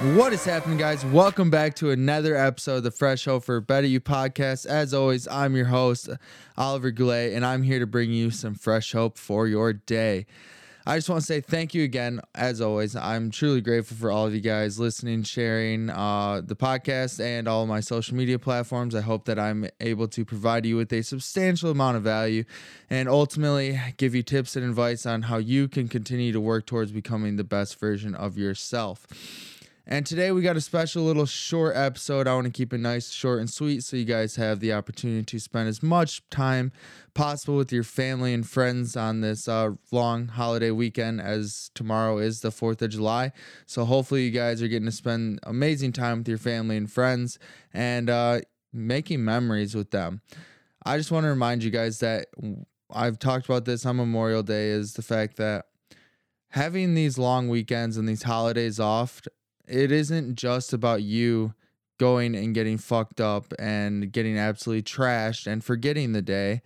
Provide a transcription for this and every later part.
What is happening, guys? Welcome back to another episode of the Fresh Hope for Better You podcast. As always, I'm your host, Oliver Goulet, and I'm here to bring you some fresh hope for your day. I just want to say thank you again. As always, I'm truly grateful for all of you guys listening, sharing uh, the podcast, and all my social media platforms. I hope that I'm able to provide you with a substantial amount of value and ultimately give you tips and advice on how you can continue to work towards becoming the best version of yourself. And today we got a special little short episode. I want to keep it nice, short, and sweet so you guys have the opportunity to spend as much time possible with your family and friends on this uh, long holiday weekend as tomorrow is the 4th of July. So hopefully you guys are getting to spend amazing time with your family and friends and uh, making memories with them. I just want to remind you guys that I've talked about this on Memorial Day is the fact that having these long weekends and these holidays off it isn't just about you going and getting fucked up and getting absolutely trashed and forgetting the day.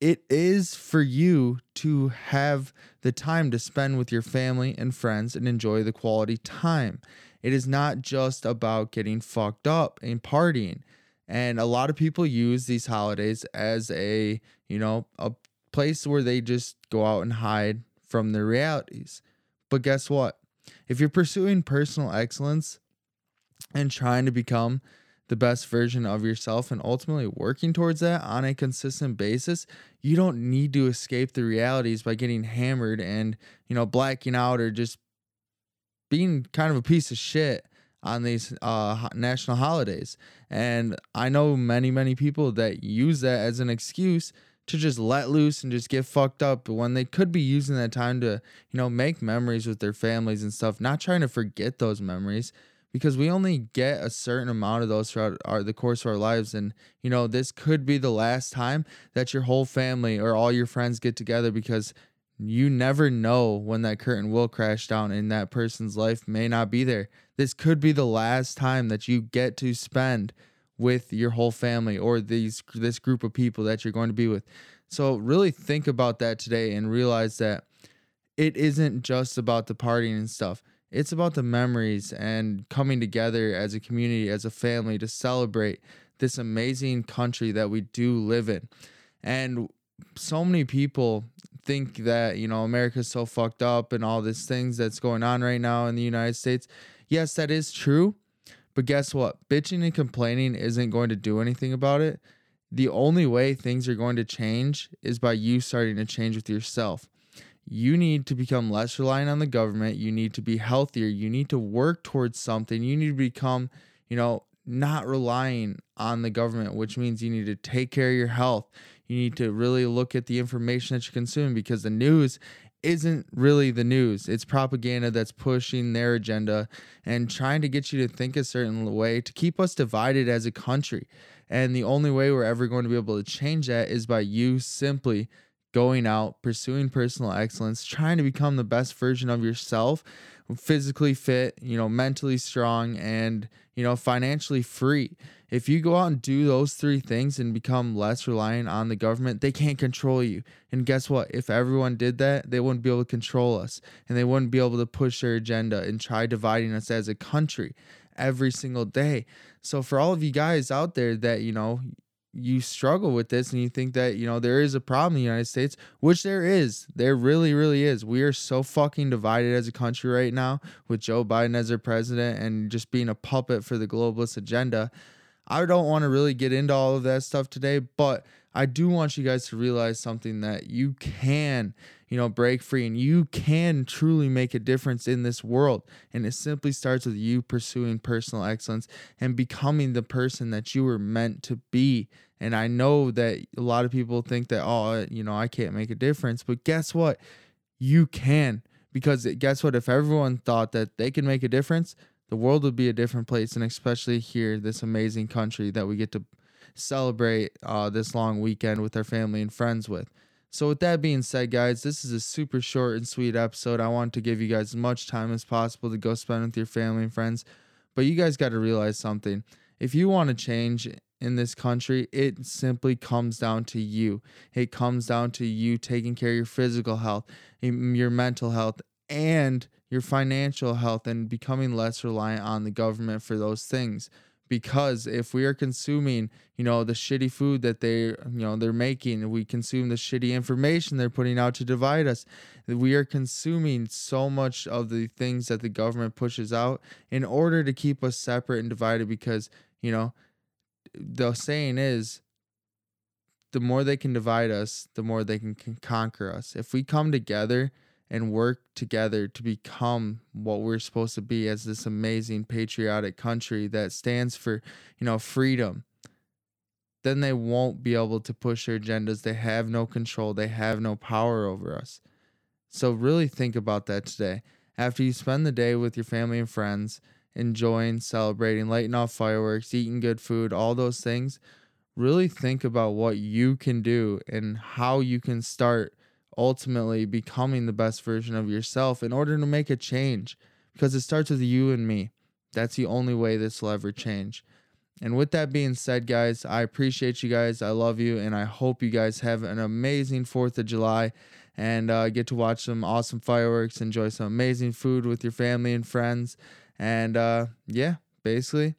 It is for you to have the time to spend with your family and friends and enjoy the quality time. It is not just about getting fucked up and partying. And a lot of people use these holidays as a, you know, a place where they just go out and hide from their realities. But guess what? If you're pursuing personal excellence and trying to become the best version of yourself and ultimately working towards that on a consistent basis, you don't need to escape the realities by getting hammered and, you know, blacking out or just being kind of a piece of shit on these uh, national holidays. And I know many, many people that use that as an excuse to just let loose and just get fucked up when they could be using that time to, you know, make memories with their families and stuff, not trying to forget those memories because we only get a certain amount of those throughout our, the course of our lives. And you know this could be the last time that your whole family or all your friends get together because you never know when that curtain will crash down and that person's life may not be there. This could be the last time that you get to spend with your whole family or these this group of people that you're going to be with. So really think about that today and realize that it isn't just about the partying and stuff. It's about the memories and coming together as a community, as a family to celebrate this amazing country that we do live in. And so many people think that, you know, America's so fucked up and all these things that's going on right now in the United States. Yes, that is true. But guess what? Bitching and complaining isn't going to do anything about it. The only way things are going to change is by you starting to change with yourself. You need to become less reliant on the government. You need to be healthier. You need to work towards something. You need to become, you know, not relying on the government, which means you need to take care of your health. You need to really look at the information that you consume because the news isn't really the news. It's propaganda that's pushing their agenda and trying to get you to think a certain way to keep us divided as a country. And the only way we're ever going to be able to change that is by you simply going out, pursuing personal excellence, trying to become the best version of yourself, physically fit, you know, mentally strong, and, you know, financially free. If you go out and do those three things and become less reliant on the government, they can't control you. And guess what? If everyone did that, they wouldn't be able to control us and they wouldn't be able to push their agenda and try dividing us as a country every single day. So, for all of you guys out there that, you know, you struggle with this and you think that you know there is a problem in the United States, which there is. There really, really is. We are so fucking divided as a country right now with Joe Biden as our president and just being a puppet for the globalist agenda. I don't want to really get into all of that stuff today, but I do want you guys to realize something that you can, you know, break free and you can truly make a difference in this world. And it simply starts with you pursuing personal excellence and becoming the person that you were meant to be. And I know that a lot of people think that, oh, you know, I can't make a difference. But guess what? You can. Because guess what? If everyone thought that they could make a difference, the world would be a different place. And especially here, this amazing country that we get to celebrate uh, this long weekend with our family and friends with. So, with that being said, guys, this is a super short and sweet episode. I want to give you guys as much time as possible to go spend with your family and friends. But you guys got to realize something. If you want to change in this country, it simply comes down to you. It comes down to you taking care of your physical health, your mental health, and your financial health and becoming less reliant on the government for those things because if we are consuming you know the shitty food that they you know they're making we consume the shitty information they're putting out to divide us we are consuming so much of the things that the government pushes out in order to keep us separate and divided because you know the saying is the more they can divide us the more they can, can conquer us. If we come together and work together to become what we're supposed to be as this amazing patriotic country that stands for, you know, freedom, then they won't be able to push their agendas. They have no control, they have no power over us. So, really think about that today. After you spend the day with your family and friends, enjoying, celebrating, lighting off fireworks, eating good food, all those things, really think about what you can do and how you can start ultimately becoming the best version of yourself in order to make a change because it starts with you and me. That's the only way this will ever change. And with that being said, guys, I appreciate you guys. I love you. And I hope you guys have an amazing 4th of July and uh, get to watch some awesome fireworks, enjoy some amazing food with your family and friends. And uh, yeah, basically,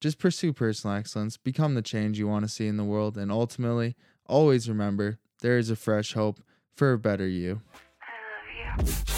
just pursue personal excellence, become the change you want to see in the world. And ultimately, always remember there is a fresh hope for a better you. I love you.